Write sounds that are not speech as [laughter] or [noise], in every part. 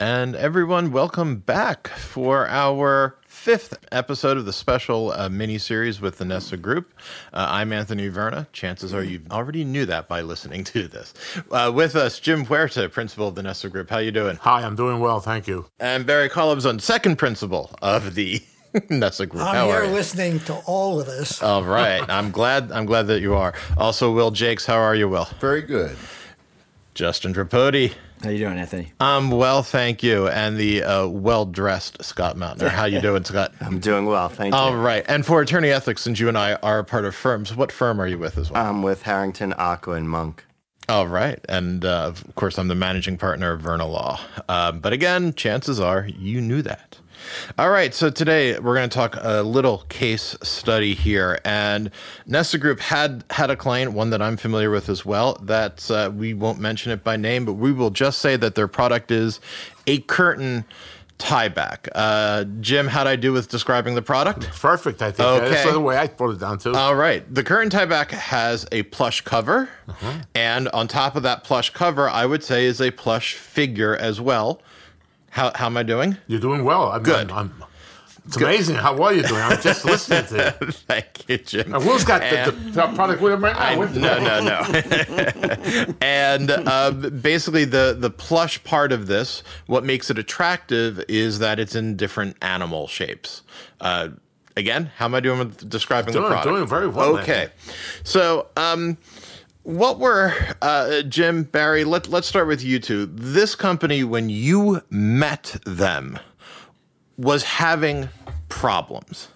And everyone, welcome back for our fifth episode of the special uh, mini series with the Nessa Group. Uh, I'm Anthony Verna. Chances are you already knew that by listening to this. Uh, with us, Jim Huerta, principal of the Nessa Group. How you doing? Hi, I'm doing well, thank you. And Barry Collins, on second principal of the [laughs] Nessa Group. I'm How here are you? listening to all of this. All right. [laughs] I'm glad. I'm glad that you are. Also, Will Jakes. How are you, Will? Very good. Justin Tripodi. How you doing, Anthony? Um, well, thank you. And the uh, well-dressed Scott Mountainer. How you doing, Scott? [laughs] I'm doing well, thank you. All right. And for attorney ethics, since you and I are a part of firms, what firm are you with as well? I'm with Harrington, Aqua, and Monk. All right. And uh, of course, I'm the managing partner of Verna Law. Um, but again, chances are you knew that. All right. So today we're going to talk a little case study here. And Nessa Group had had a client, one that I'm familiar with as well, that uh, we won't mention it by name, but we will just say that their product is a curtain tieback. Uh, Jim, how'd I do with describing the product? Perfect, I think. Okay. That's the way I put it down, too. All right. The curtain tieback has a plush cover. And on top of that plush cover, I would say is a plush figure as well. How, how am I doing? You're doing well. I'm, Good. I'm, I'm- it's amazing how well you're doing. I'm just listening to you. [laughs] Thank you, Jim. And Will's got the, the, product with him right now. I, no, no, no. [laughs] and uh, basically, the the plush part of this, what makes it attractive is that it's in different animal shapes. Uh, again, how am I doing with describing Doing- the product? doing very well, Okay, so um, what were uh, Jim Barry? Let Let's start with you two. This company, when you met them, was having problems.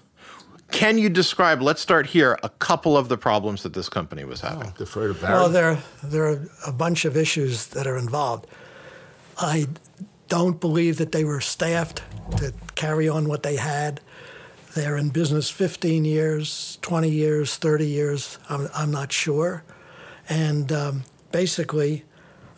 Can you describe? Let's start here. A couple of the problems that this company was having. Defer to Barry. Well, there, there are a bunch of issues that are involved. I don't believe that they were staffed to carry on what they had. They're in business 15 years, 20 years, 30 years. I'm, I'm not sure. And um, basically,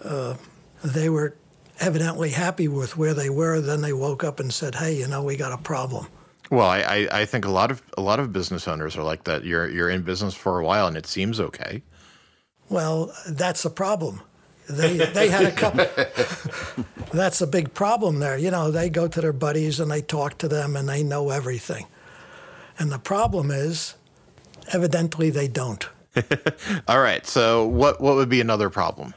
uh, they were evidently happy with where they were. Then they woke up and said, hey, you know, we got a problem. Well, I, I, I think a lot of a lot of business owners are like that. You're you're in business for a while and it seems okay. Well, that's a problem. They they had a [laughs] couple. [laughs] that's a big problem there. You know, they go to their buddies and they talk to them and they know everything. And the problem is, evidently, they don't. [laughs] All right. So what what would be another problem?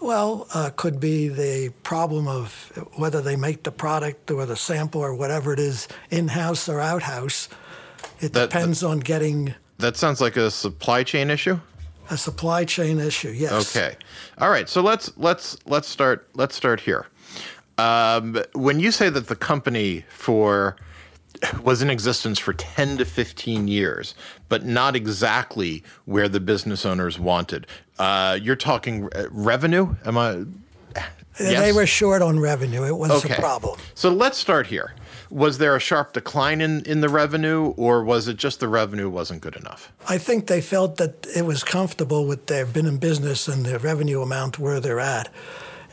Well, uh, could be the problem of whether they make the product or the sample or whatever it is in house or outhouse. It That- depends on getting That sounds like a supply chain issue. a supply chain issue. Yes. Okay. All right. So let's let's let's start let's start here. Um, when you say that the company for was in existence for 10 to 15 years, but not exactly where the business owners wanted. Uh, you're talking uh, revenue? Am I? Yes? They were short on revenue. It was Okay. a problem. So let's start here. Was there a sharp decline in, in the revenue, or was it just the revenue wasn't good enough? I think they felt that it was comfortable with their been in business and their revenue amount where they're at,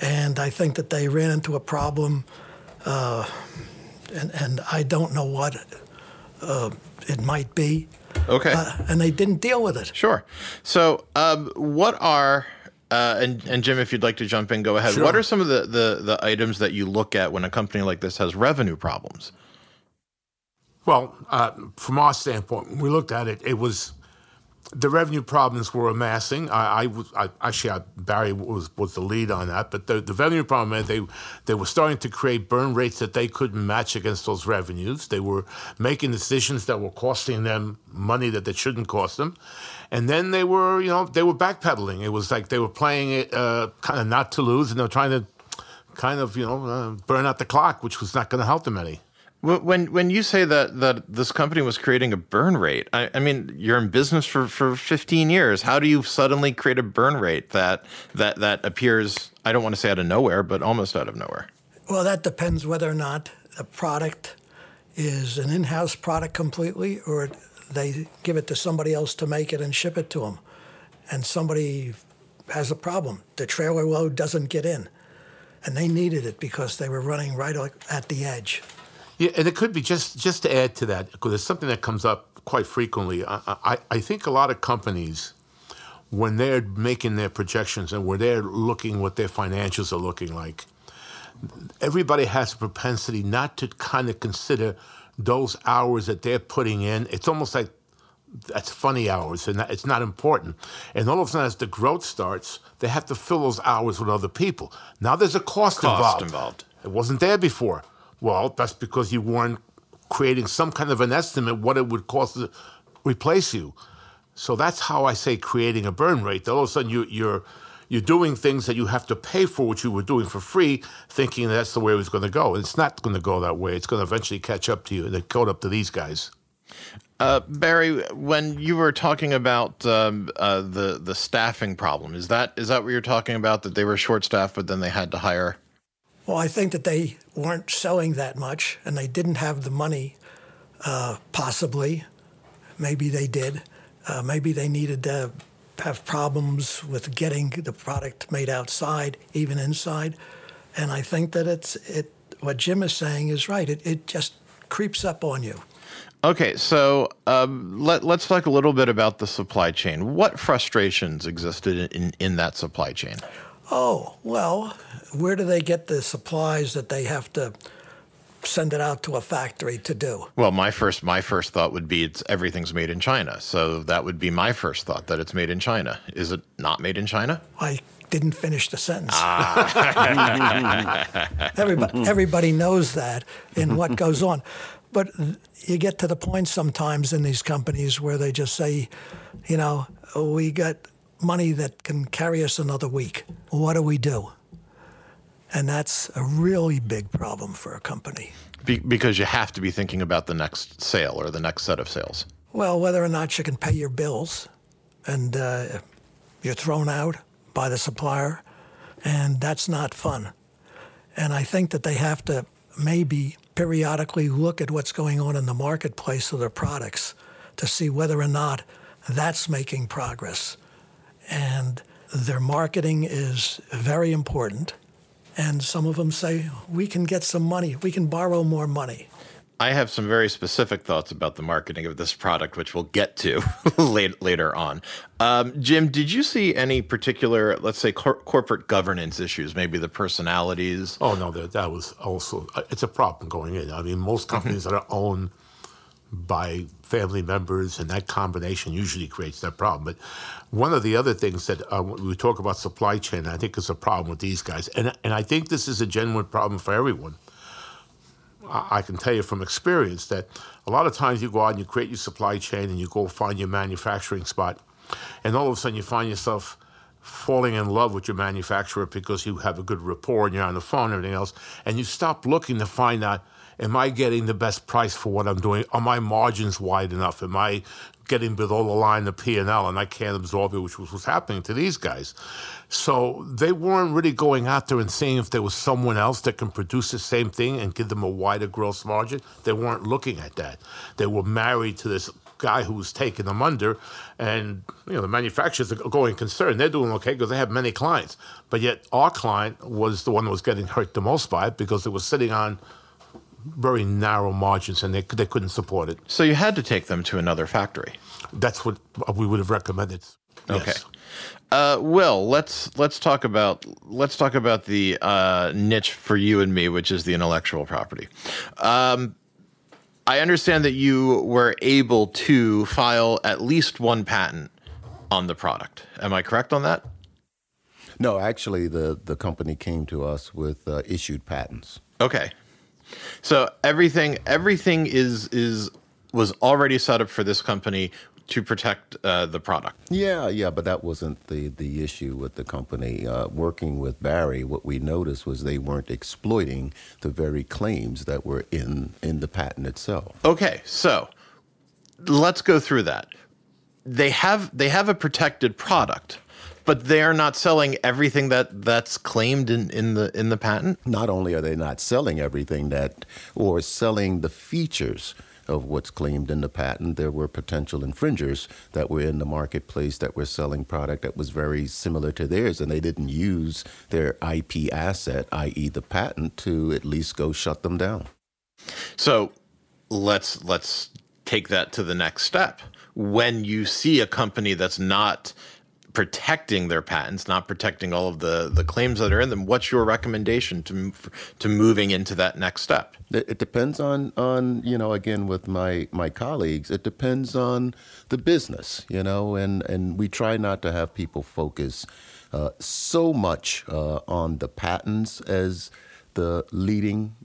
and I think that they ran into a problem, uh, and and I don't know what uh, it might be, Okay. uh, and they didn't deal with it. Sure. So, um, what are uh, and and Jim, if you'd like to jump in, go ahead. Sure. What are some of the, the the items that you look at when a company like this has revenue problems? Well, uh, from our standpoint, when we looked at it, it was the revenue problems were amassing. I, I, I actually I, Barry was was the lead on that, but the, the revenue problem they they were starting to create burn rates that they couldn't match against those revenues. They were making decisions that were costing them money that they shouldn't cost them, and then they were you know they were backpedaling. It was like they were playing it uh, kind of not to lose, and they were trying to kind of you know uh, burn out the clock, which was not going to help them any. Wh- When when you say that that this company was creating a burn rate, I, I mean you're in business for, for 15 years. How do you suddenly create a burn rate that that that appears? I don't want to say out of nowhere, but almost out of nowhere. Well, that depends whether or not the product is an in-house product completely, or they give it to somebody else to make it and ship it to them, and somebody has a problem. The trailer load doesn't get in, and they needed it because they were running right at the edge. Yeah, and it could be just just to add to that because it's something that comes up quite frequently. I, I, I think a lot of companies, when they're making their projections and when they're looking what their financials are looking like, everybody has a propensity not to kind of consider those hours that they're putting in. It's almost like that's funny hours and it's not important. And all of a sudden, as the growth starts, they have to fill those hours with other people. Now there's a cost, Cost involved. involved. It wasn't there before. Well, that's because you weren't creating some kind of an estimate what it would cost to replace you. So that's how I say creating a burn rate. All of a sudden, you, you're you're doing things that you have to pay for, which you were doing for free, thinking that's the way it was going to go. And it's not going to go that way. It's going to eventually catch up to you. And caught up to these guys. Uh, Barry, when you were talking about um, uh, the the staffing problem, is that is that what you're talking about? That they were short staffed, but then they had to hire. Well, I think that they weren't selling that much and they didn't have the money, uh, possibly. Maybe they did. Uh, maybe they needed to have problems with getting the product made outside, even inside. And I think that it's it. What Jim is saying is right. It, it just creeps up on you. Okay, so um, let, let's talk a little bit about the supply chain. What frustrations existed in, in that supply chain? Oh, well, where do they get the supplies that they have to send it out to a factory to do? Well, my first my first thought would be it's everything's made in China. So that would be my first thought that it's made in China. Is it not made in China? I didn't finish the sentence. Ah. [laughs] everybody, everybody knows that in what goes on. But you get to the point sometimes in these companies where they just say, you know, we got money that can carry us another week. What do we do? And that's a really big problem for a company. Be- because you have to be thinking about the next sale or the next set of sales. Well, whether or not you can pay your bills, and uh, you're thrown out by the supplier, and that's not fun. And I think that they have to maybe periodically look at what's going on in the marketplace of their products to see whether or not that's making progress. And their marketing is very important. And some of them say, we can get some money, we can borrow more money. I have some very specific thoughts about the marketing of this product, which we'll get to [laughs] later on. Um, Jim, did you see any particular, let's say, cor- corporate governance issues? Maybe the personalities. Oh no, that that was also it's a problem going in. I mean, most companies that are owned by family members, and that combination usually creates that problem. But one of the other things that uh, we talk about supply chain, I think is a problem with these guys, and and I think this is a genuine problem for everyone. I can tell you from experience that a lot of times you go out and you create your supply chain and you go find your manufacturing spot, and all of a sudden you find yourself falling in love with your manufacturer because you have a good rapport and you're on the phone and everything else, and you stop looking to find out, am I getting the best price for what I'm doing? Are my margins wide enough? Am I getting below the line the P&L and I can't absorb it, which was what's happening to these guys. So they weren't really going out there and seeing if there was someone else that can produce the same thing and give them a wider gross margin. They weren't looking at that. They were married to this guy who was taking them under, and you know the manufacturers are going concerned. They're doing okay because they have many clients, but yet our client was the one that was getting hurt the most by it because it was sitting on very narrow margins and they they couldn't support it. So you had to take them to another factory. That's what we would have recommended. Okay. Yes. Uh, Will, let's let's talk about let's talk about the uh, niche for you and me, which is the intellectual property. Um, I understand that you were able to file at least one patent on the product. Am I correct on that? No, actually, the, the company came to us with uh, issued patents. Okay. So everything everything is is was already set up for this company to protect uh, the product. Yeah, yeah, but that wasn't the, the issue with the company. Uh, working with Barry, what we noticed was they weren't exploiting the very claims that were in, in the patent itself. Okay, so let's go through that. They have they have a protected product, but they are not selling everything that that's claimed in, in the in the patent. Not only are they not selling everything that, or selling the features of what's claimed in the patent, there were potential infringers that were in the marketplace that were selling product that was very similar to theirs, and they didn't use their IP asset, i.e., the patent, to at least go shut them down. So let's let's take that to the next step. When you see a company that's not protecting their patents, not protecting all of the, the claims that are in them. What's your recommendation to to moving into that next step? It, depends on on you know again with my my colleagues. It depends on the business, you know, and and we try not to have people focus uh, so much uh, on the patents as the leading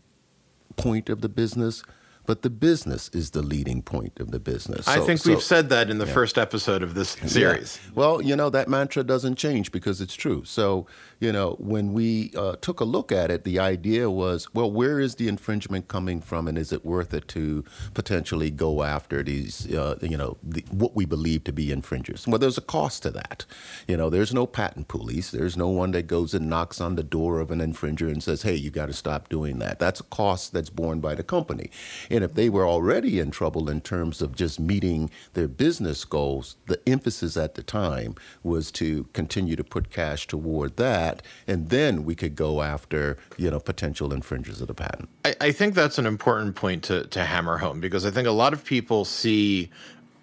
point of the business but the business is the leading point of the business. I think so, we've said that in the yeah. first episode of this series. Yeah. Well, you know, that mantra doesn't change because it's true. So, you know, when we uh, took a look at it, the idea was, well, where is the infringement coming from, and is it worth it to potentially go after these, uh, you know, the, what we believe to be infringers? Well, there's a cost to that. You know, there's no patent police. There's no one that goes and knocks on the door of an infringer and says, hey, you got to stop doing that. That's a cost that's borne by the company. And if they were already in trouble in terms of just meeting their business goals, the emphasis at the time was to continue to put cash toward that, and then we could go after you know potential infringers of the patent. I, I think that's an important point to, to hammer home because I think a lot of people see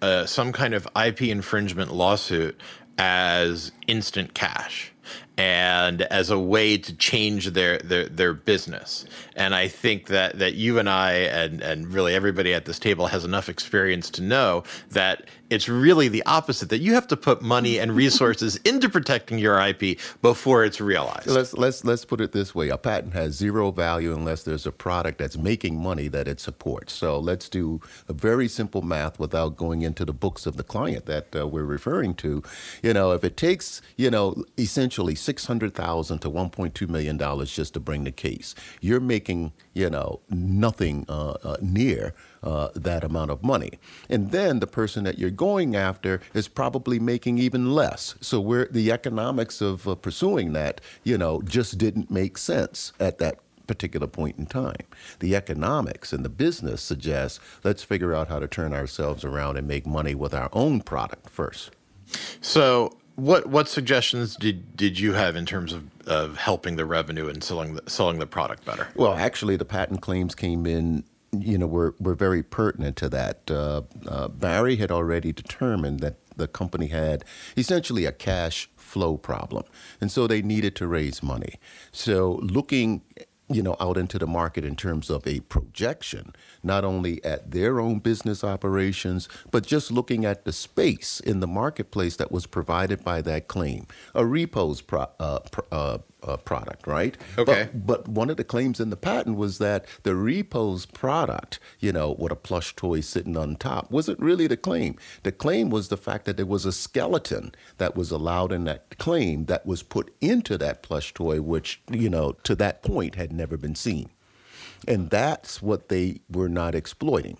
uh, some kind of IP infringement lawsuit as instant cash and as a way to change their, their their business. And I think that that you and I and and really everybody at this table has enough experience to know that it's really the opposite that you have to put money and resources [laughs] into protecting your IP before it's realized. Let's let's let's put it this way: a patent has zero value unless there's a product that's making money that it supports. So let's do a very simple math without going into the books of the client that uh, we're referring to. You know, if it takes you know essentially six hundred thousand to one point two million dollars just to bring the case, you're making you know nothing uh, uh, near uh, that amount of money. And then the person that you're going after is probably making even less. So where the economics of uh, pursuing that, you know, just didn't make sense at that particular point in time. The economics and the business suggests let's figure out how to turn ourselves around and make money with our own product first. So what what suggestions did did you have in terms of, of helping the revenue and selling the, selling the product better? Well, actually, the patent claims came in you know, were, were very pertinent to that. Uh, uh, Barry had already determined that the company had essentially a cash flow problem, and so they needed to raise money. So, looking you know, out into the market in terms of a projection, not only at their own business operations, but just looking at the space in the marketplace that was provided by that claim. A repos pro, uh, uh, uh, product, right? Okay. But, but, one of the claims in the patent was that the repos product, you know, with a plush toy sitting on top, wasn't really the claim. The claim was the fact that there was a skeleton that was allowed in that claim that was put into that plush toy, which, you know, to that point had never been seen. And that's what they were not exploiting.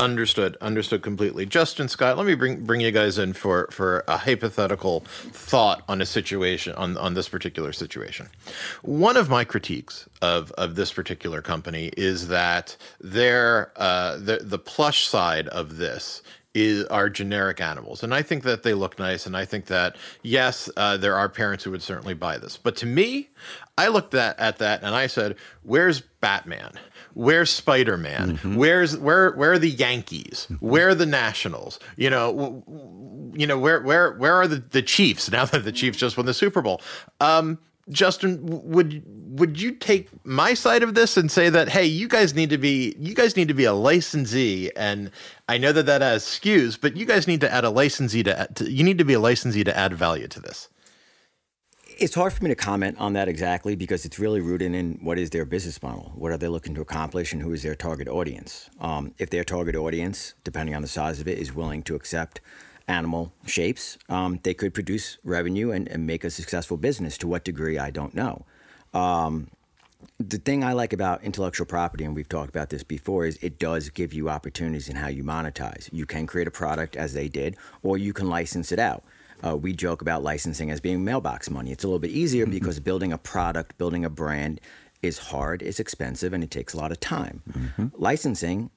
Understood. Understood completely. Justin Scott, let me bring bring you guys in for for a hypothetical thought on a situation on on this particular situation. One of my critiques of of this particular company is that their uh, the the plush side of this is are generic animals, and I think that they look nice, and I think that yes, uh, there are parents who would certainly buy this, but to me, I looked at at that and I said, "Where's Batman?" Where's Spider Man? Mm-hmm. Where's where where are the Yankees? Mm-hmm. Where are the Nationals? You know, w- you know where where where are the, the Chiefs now that the Chiefs just won the Super Bowl? Um, Justin, would would you take my side of this and say that hey, you guys need to be you guys need to be a licensee, and I know that that has SKUs, but you guys need to add a licensee to, to you need to be a licensee to add value to this. It's hard for me to comment on that exactly because it's really rooted in what is their business model, what are they looking to accomplish, and who is their target audience. Um, if their target audience, depending on the size of it, is willing to accept animal shapes, um, they could produce revenue and, and, make a successful business. To what degree, I don't know. Um, the thing I like about intellectual property, and we've talked about this before, is it does give you opportunities in how you monetize. You can create a product as they did, or you can license it out. Uh, we joke about licensing as being mailbox money. It's a little bit easier mm-hmm. because building a product, building a brand is hard, it's expensive, and it takes a lot of time. Mm-hmm. Licensing,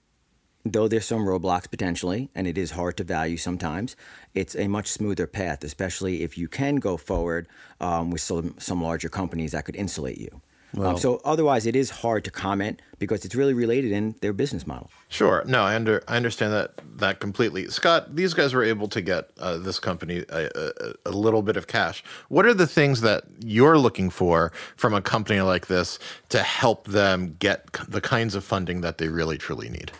though there's some roadblocks potentially, and it is hard to value sometimes, it's a much smoother path, especially if you can go forward um, with some, some larger companies that could insulate you. Um, so otherwise, it is hard to comment because it's really related in their business model. Sure. No, I under I understand that that completely. Scott, these guys were able to get uh, this company a, a, a little bit of cash. What are the things that you're looking for from a company like this to help them get c- the kinds of funding that they really truly need?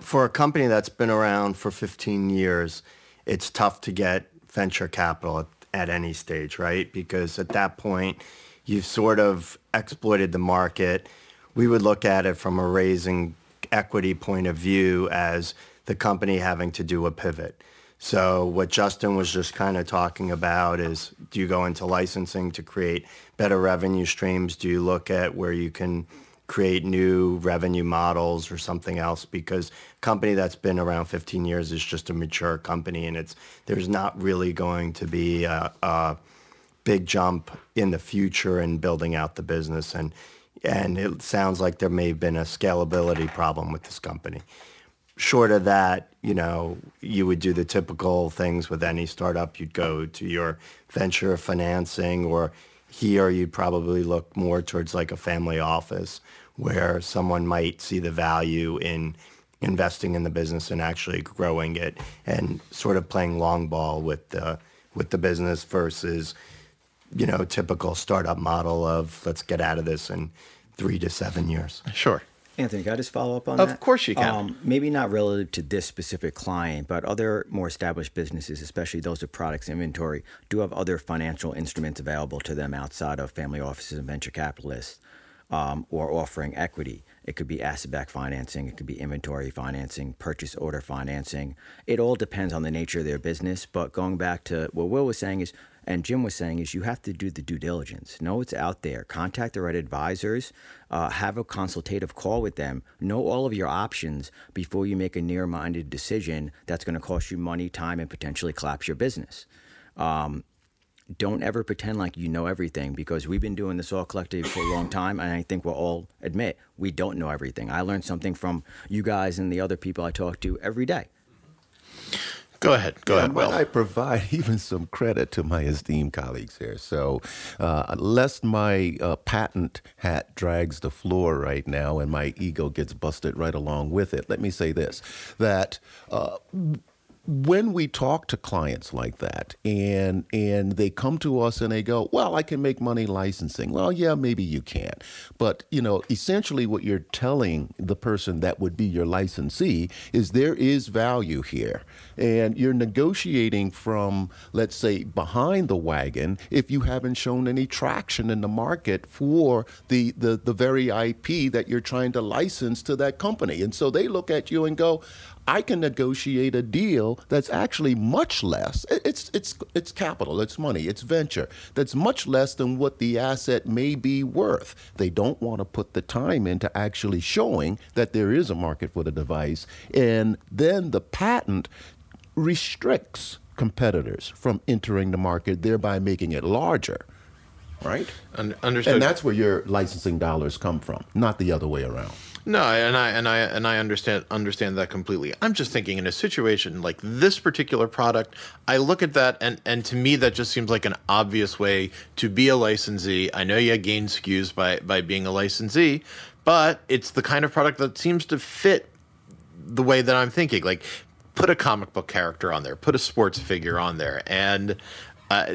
For a company that's been around for 15 years, it's tough to get venture capital at, any stage, right? Because at that point, you've sort of exploited the market. We would look at it from a raising equity point of view as the company having to do a pivot. So what Justin was just kind of talking about is do you go into licensing to create better revenue streams? Do you look at where you can create new revenue models or something else because a company that's been around 15 years is just a mature company and it's there's not really going to be a, a big jump in the future in building out the business and and it sounds like there may have been a scalability problem with this company short of that, you know, you would do the typical things with any startup. You'd go to your venture financing, or here you'd probably look more towards like a family office where someone might see the value in investing in the business and actually growing it and sort of playing long ball with the with the business versus you know typical startup model of let's get out of this in three to seven years Sure. Anthony, can I just follow up on Of that? Of course you can. Um, maybe not relative to this specific client, but other more established businesses, especially those with products inventory, do have other financial instruments available to them outside of family offices and venture capitalists um, or offering equity. It could be asset backed financing, it could be inventory financing, purchase order financing. It all depends on the nature of their business. But going back to what Will was saying is, and Jim was saying is you have to do the due diligence. Know what's out there. Contact the right advisors. Uh, have a consultative call with them. Know all of your options before you make a near-minded decision that's going to cost you money, time, and potentially collapse your business. Um, don't ever pretend like you know everything because we've been doing this all collectively for a long time and i think we'll all admit we don't know everything i learned something from you guys and the other people i talk to every day Go ahead. Go Yeah, ahead, Will. I provide [laughs] even some credit to my esteemed colleagues here. So, uh, lest my uh, patent hat drags the floor right now and my ego gets busted right along with it, let me say this that uh, when we talk to clients like that and and they come to us and they go well i can make money licensing. Well yeah maybe you can. But you know essentially what you're telling the person that would be your licensee is there is value here. And you're negotiating from let's say behind the wagon if you haven't shown any traction in the market for the the, the very ip that you're trying to license to that company. And so they look at you and go I can negotiate a deal that's actually much less. It's it's it's capital, it's money, it's venture. That's much less than what the asset may be worth. They don't want to put the time into actually showing that there is a market for the device, and then the patent restricts competitors from entering the market, thereby making it larger. Right? Un- understood. And that's where your licensing dollars come from, not the other way around. No, and I and I and I understand understand that completely. I'm just thinking in a situation like this particular product, I look at that and and to me that just seems like an obvious way to be a licensee. I know you gain SKUs by by being a licensee, but it's the kind of product that seems to fit the way that I'm thinking. Like, put a comic book character on there, put a sports figure on there, and uh,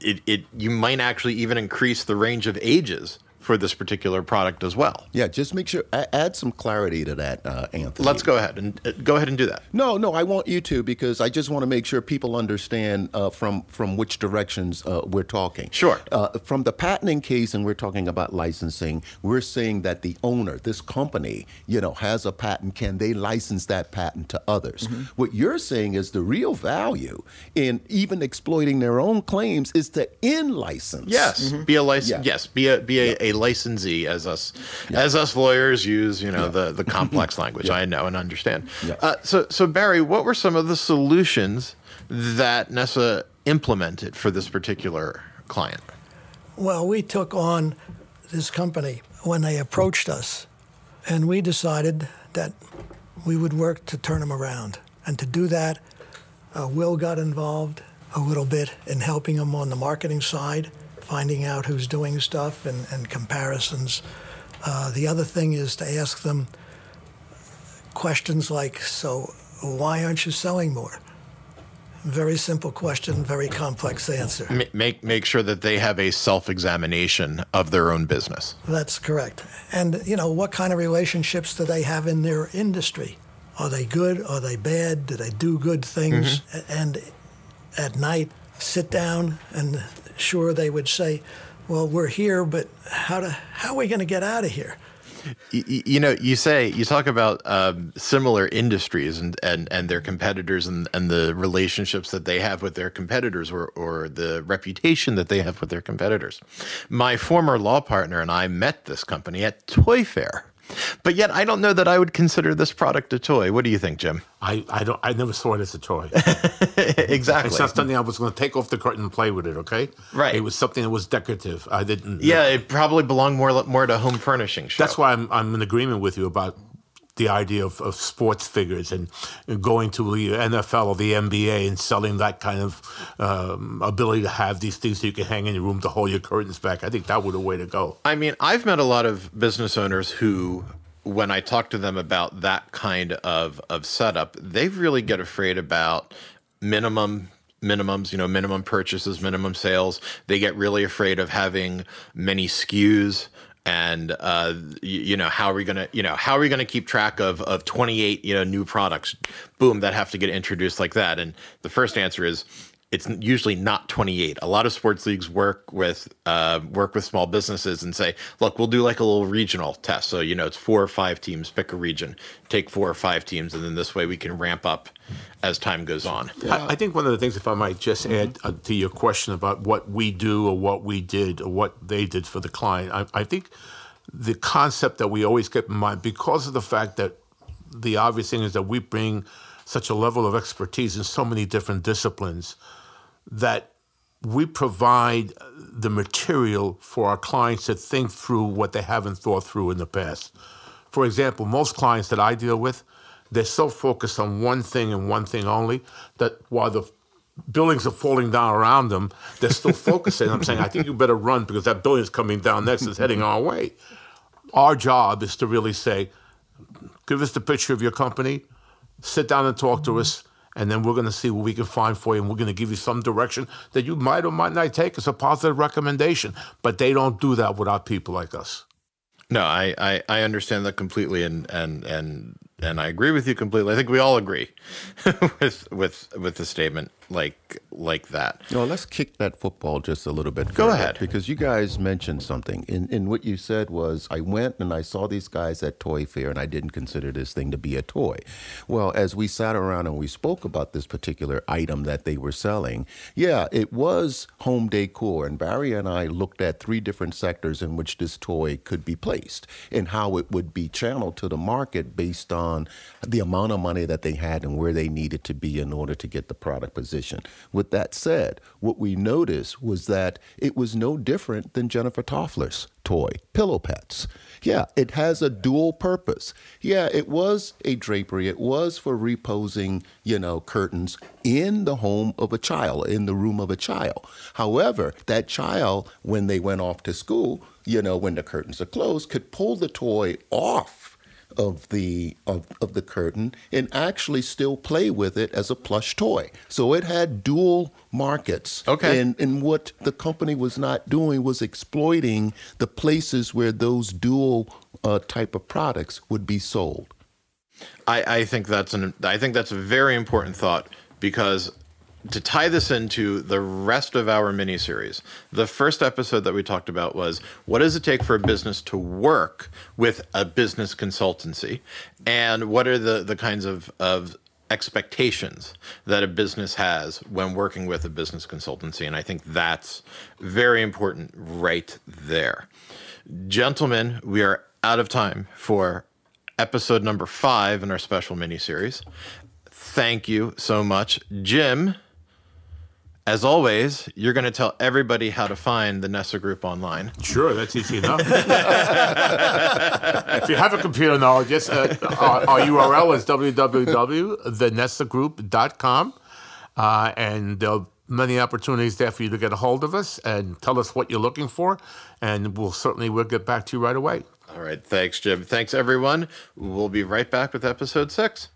it, it you might actually even increase the range of ages for this particular product as well. Yeah, just make sure add some clarity to that, uh, Anthony. Let's go ahead and uh, go ahead and do that. No, no, I want you to because I just want to make sure people understand uh, from from which directions uh, we're talking. Sure. Uh, from the patenting case, and we're talking about licensing. We're saying that the owner, this company, you know, has a patent. Can they license that patent to others? Mm-hmm. What you're saying is the real value in even exploiting their own claims is to in license. Yes, be a license. Mm-hmm. Yeah. Yes, be a be a, a licensee as us as us lawyers use. You know the the [laughs] complex language. I know and understand. Yeah. Uh, so so Barry, what were some of the solutions that Nessa implemented for this particular client? Well, we took on this company when they approached us, and we decided that we would work to turn them around. And to do that, uh, Will got involved, a little bit in helping them on the marketing side, finding out who's doing stuff and, and comparisons. Uh, the other thing is to ask them questions like, so why aren't you selling more? Very simple question, very complex answer. Make make sure that they have a self-examination of their own business. That's correct. And you know, what kind of relationships do they have in their industry? Are they good? Are they bad? Do they do good things? Mm-hmm. And at night, sit down and sure they would say, "Well, we're here, but how to how are we going to get out of here?" you, know, you say you talk about um, similar industries and, and, and their competitors and, and the relationships that they have with their competitors or, or the reputation that they have with their competitors. My former law partner and I met this company at Toy Fair. But yet, I don't know that I would consider this product a toy. What do you think, Jim? I, I don't. I never saw it as a toy. [laughs] exactly. It's not something I was going to take off the curtain and play with it. Okay. Right. It was something that was decorative. I didn't. Yeah, it probably belonged more more to home furnishing. Show. That's why I'm I'm in agreement with you about the idea of, of sports figures and, going to the NFL or the NBA and selling that kind of um, ability to have these things so you can hang in your room to hold your curtains back. I think that would the way to go. I mean, I've met a lot of business owners who, when I talk to them about that kind of, of setup, they really get afraid about minimum minimums, you know, minimum purchases, minimum sales. They get really afraid of having many SKUs and uh, you, you, know how are we gonna you know how are we gonna keep track of of 28 you know new products boom that have to get introduced like that? And the first answer is it's usually not 28 a lot of sports leagues work with uh, work with small businesses and say look we'll do like a little regional test so you know it's four or five teams pick a region take four or five teams and then this way we can ramp up as time goes on I, I think one of the things if i might just mm-hmm. add uh, to your question about what we do or what we did or what they did for the client I, I think the concept that we always keep in mind because of the fact that the obvious thing is that we bring such a level of expertise in so many different disciplines that we provide the material for our clients to think through what they haven't thought through in the past. For example, most clients that I deal with, they're so focused on one thing and one thing only that while the buildings are falling down around them, they're still [laughs] focusing. I'm saying, I think you better run because that building is coming down next, it's heading our way. Our job is to really say, give us the picture of your company, sit down and talk to us and then we're going to see what we can find for you, and we're going to give you some direction that you might or might not take as a positive recommendation. But they don't do that without people like us. No, I, I, I understand that completely, and and and and I agree with you completely. I think we all agree [laughs] with with with the statement like like that. No, let's kick that football just a little bit. Go ahead, because you guys mentioned something. In in what you said was, I went and I saw these guys at Toy Fair, and I didn't consider this thing to be a toy. Well, as we sat around and we spoke about this particular item that they were selling, yeah, it was home decor, and Barry and I looked at three different sectors in which this toy could be placed and how it would be channeled to the market based on the amount of money that they had and where they needed to be in order to get the product positioned position. With that said, what we noticed was that it was no different than Jennifer Telfer's toy, Pillow Pets. Yeah, it has a dual purpose. Yeah, it was a drapery. It was for reposing, you know, curtains in the home of a child, in the room of a child. However, that child, when they went off to school, you know, when the curtains are closed, could pull the toy off of the of, of the curtain and actually still play with it as a plush toy. So it had dual markets. Okay. And and what the company was not doing was exploiting the places where those dual uh, type of products would be sold. I, I think that's an I think that's a very important thought because to tie this into the rest of our mini series, the first episode that we talked about was what does it take for a business to work with a business consultancy, and what are the the kinds of of expectations that a business has when working with a business consultancy, and I think that's very important right there, gentlemen. We are out of time for episode number five in our special mini series. Thank you so much, Jim. As always, you're going to tell everybody how to find the Nessa Group online. Sure, that's easy enough. if you have a computer now, just uh, our, our, URL is www.thenessagroup.com, uh, and there'll many opportunities there for you to get a hold of us and tell us what you're looking for, and we'll certainly we'll get back to you right away. All right. Thanks, Jim. Thanks, everyone. We'll be right back with episode six.